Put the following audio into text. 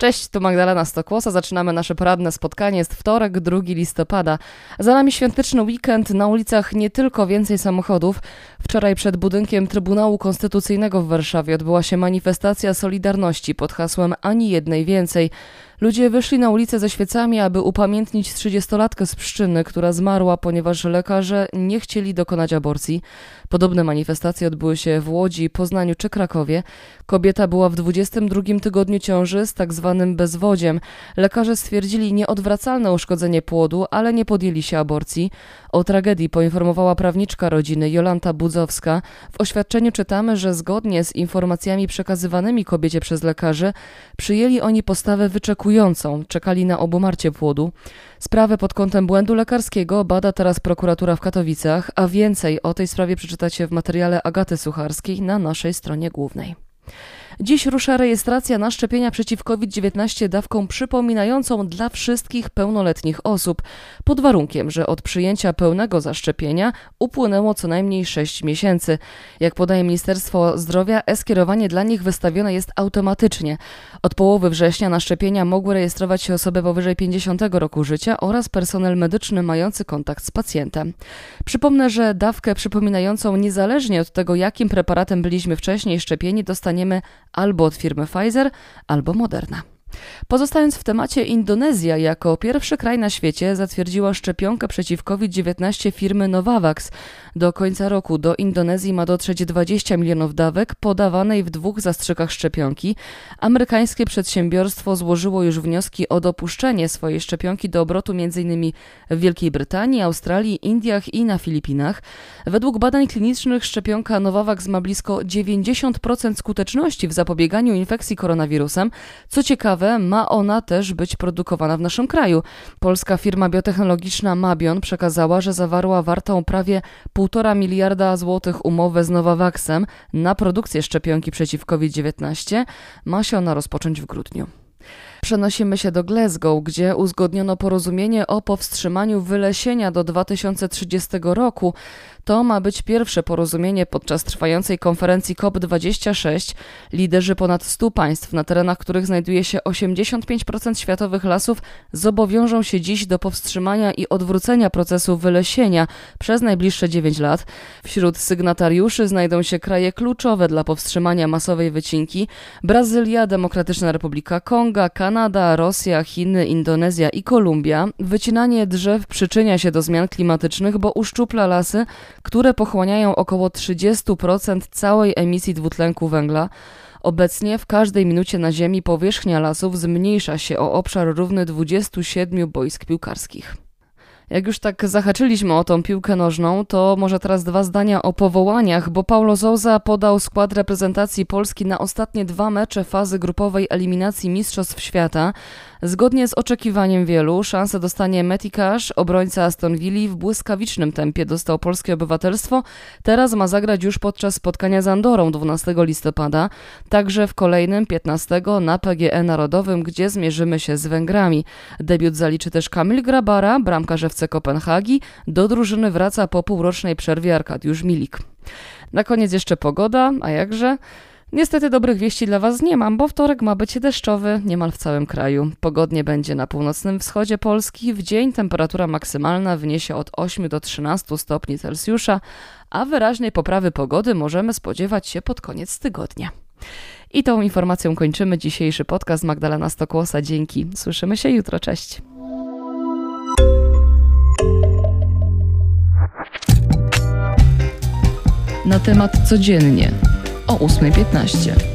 Cześć, tu Magdalena Stokłosa. Zaczynamy nasze poradne spotkanie. Jest wtorek, 2 listopada. Za nami świąteczny weekend. Na ulicach nie tylko więcej samochodów. Wczoraj przed budynkiem Trybunału Konstytucyjnego w Warszawie odbyła się manifestacja Solidarności pod hasłem Ani jednej więcej. Ludzie wyszli na ulicę ze świecami, aby upamiętnić 30-latkę z Pszczyny, która zmarła, ponieważ lekarze nie chcieli dokonać aborcji. Podobne manifestacje odbyły się w Łodzi, Poznaniu czy Krakowie. Kobieta była w 22 tygodniu ciąży z tak zwanym bezwodziem. Lekarze stwierdzili nieodwracalne uszkodzenie płodu, ale nie podjęli się aborcji. O tragedii poinformowała prawniczka rodziny Jolanta Budzowska. W oświadczeniu czytamy, że zgodnie z informacjami przekazywanymi kobiecie przez lekarzy, przyjęli oni postawę wyczekującą, czekali na obumarcie płodu. Sprawę pod kątem błędu lekarskiego bada teraz prokuratura w Katowicach, a więcej o tej sprawie przeczytacie w materiale Agaty Sucharskiej na naszej stronie głównej. Dziś rusza rejestracja na szczepienia przeciw COVID-19 dawką przypominającą dla wszystkich pełnoletnich osób, pod warunkiem, że od przyjęcia pełnego zaszczepienia upłynęło co najmniej 6 miesięcy. Jak podaje Ministerstwo Zdrowia, e-skierowanie dla nich wystawione jest automatycznie. Od połowy września na szczepienia mogły rejestrować się osoby powyżej 50 roku życia oraz personel medyczny mający kontakt z pacjentem. Przypomnę, że dawkę przypominającą niezależnie od tego, jakim preparatem byliśmy wcześniej szczepieni, dostaniemy albo od firmy Pfizer, albo Moderna. Pozostając w temacie, Indonezja jako pierwszy kraj na świecie zatwierdziła szczepionkę przeciw COVID-19 firmy Novavax. Do końca roku do Indonezji ma dotrzeć 20 milionów dawek podawanej w dwóch zastrzykach szczepionki. Amerykańskie przedsiębiorstwo złożyło już wnioski o dopuszczenie swojej szczepionki do obrotu m.in. w Wielkiej Brytanii, Australii, Indiach i na Filipinach. Według badań klinicznych szczepionka Novavax ma blisko 90% skuteczności w zapobieganiu infekcji koronawirusem. Co ciekawe, ma ona też być produkowana w naszym kraju. Polska firma biotechnologiczna Mabion przekazała, że zawarła wartą prawie 1,5 miliarda złotych umowę z Novavaxem na produkcję szczepionki przeciw COVID-19. Ma się ona rozpocząć w grudniu. Przenosimy się do Glasgow, gdzie uzgodniono porozumienie o powstrzymaniu wylesienia do 2030 roku. To ma być pierwsze porozumienie podczas trwającej konferencji COP26. Liderzy ponad 100 państw, na terenach których znajduje się 85% światowych lasów, zobowiążą się dziś do powstrzymania i odwrócenia procesu wylesienia przez najbliższe 9 lat. Wśród sygnatariuszy znajdą się kraje kluczowe dla powstrzymania masowej wycinki: Brazylia, Demokratyczna Republika Konga, Kanada, Rosja, Chiny, Indonezja i Kolumbia. Wycinanie drzew przyczynia się do zmian klimatycznych, bo uszczupla lasy, które pochłaniają około 30% całej emisji dwutlenku węgla. Obecnie w każdej minucie na Ziemi powierzchnia lasów zmniejsza się o obszar równy 27 boisk piłkarskich. Jak już tak zahaczyliśmy o tą piłkę nożną, to może teraz dwa zdania o powołaniach, bo Paulo Souza podał skład reprezentacji Polski na ostatnie dwa mecze fazy grupowej eliminacji Mistrzostw Świata. Zgodnie z oczekiwaniem wielu, szansę dostanie Matty Cash, obrońca Aston Villa w błyskawicznym tempie dostał polskie obywatelstwo. Teraz ma zagrać już podczas spotkania z Andorą 12 listopada, także w kolejnym 15 na PGE Narodowym, gdzie zmierzymy się z Węgrami. Debiut zaliczy też Kamil Grabara, bramkarz FC Kopenhagi. Do drużyny wraca po półrocznej przerwie Arkadiusz Milik. Na koniec jeszcze pogoda, a jakże? Niestety dobrych wieści dla Was nie mam, bo wtorek ma być deszczowy niemal w całym kraju. Pogodnie będzie na północnym wschodzie Polski. W dzień temperatura maksymalna wyniesie od 8 do 13 stopni Celsjusza, a wyraźnej poprawy pogody możemy spodziewać się pod koniec tygodnia. I tą informacją kończymy dzisiejszy podcast Magdalena Stokłosa. Dzięki. Słyszymy się jutro. Cześć. Na temat codziennie o 8.15.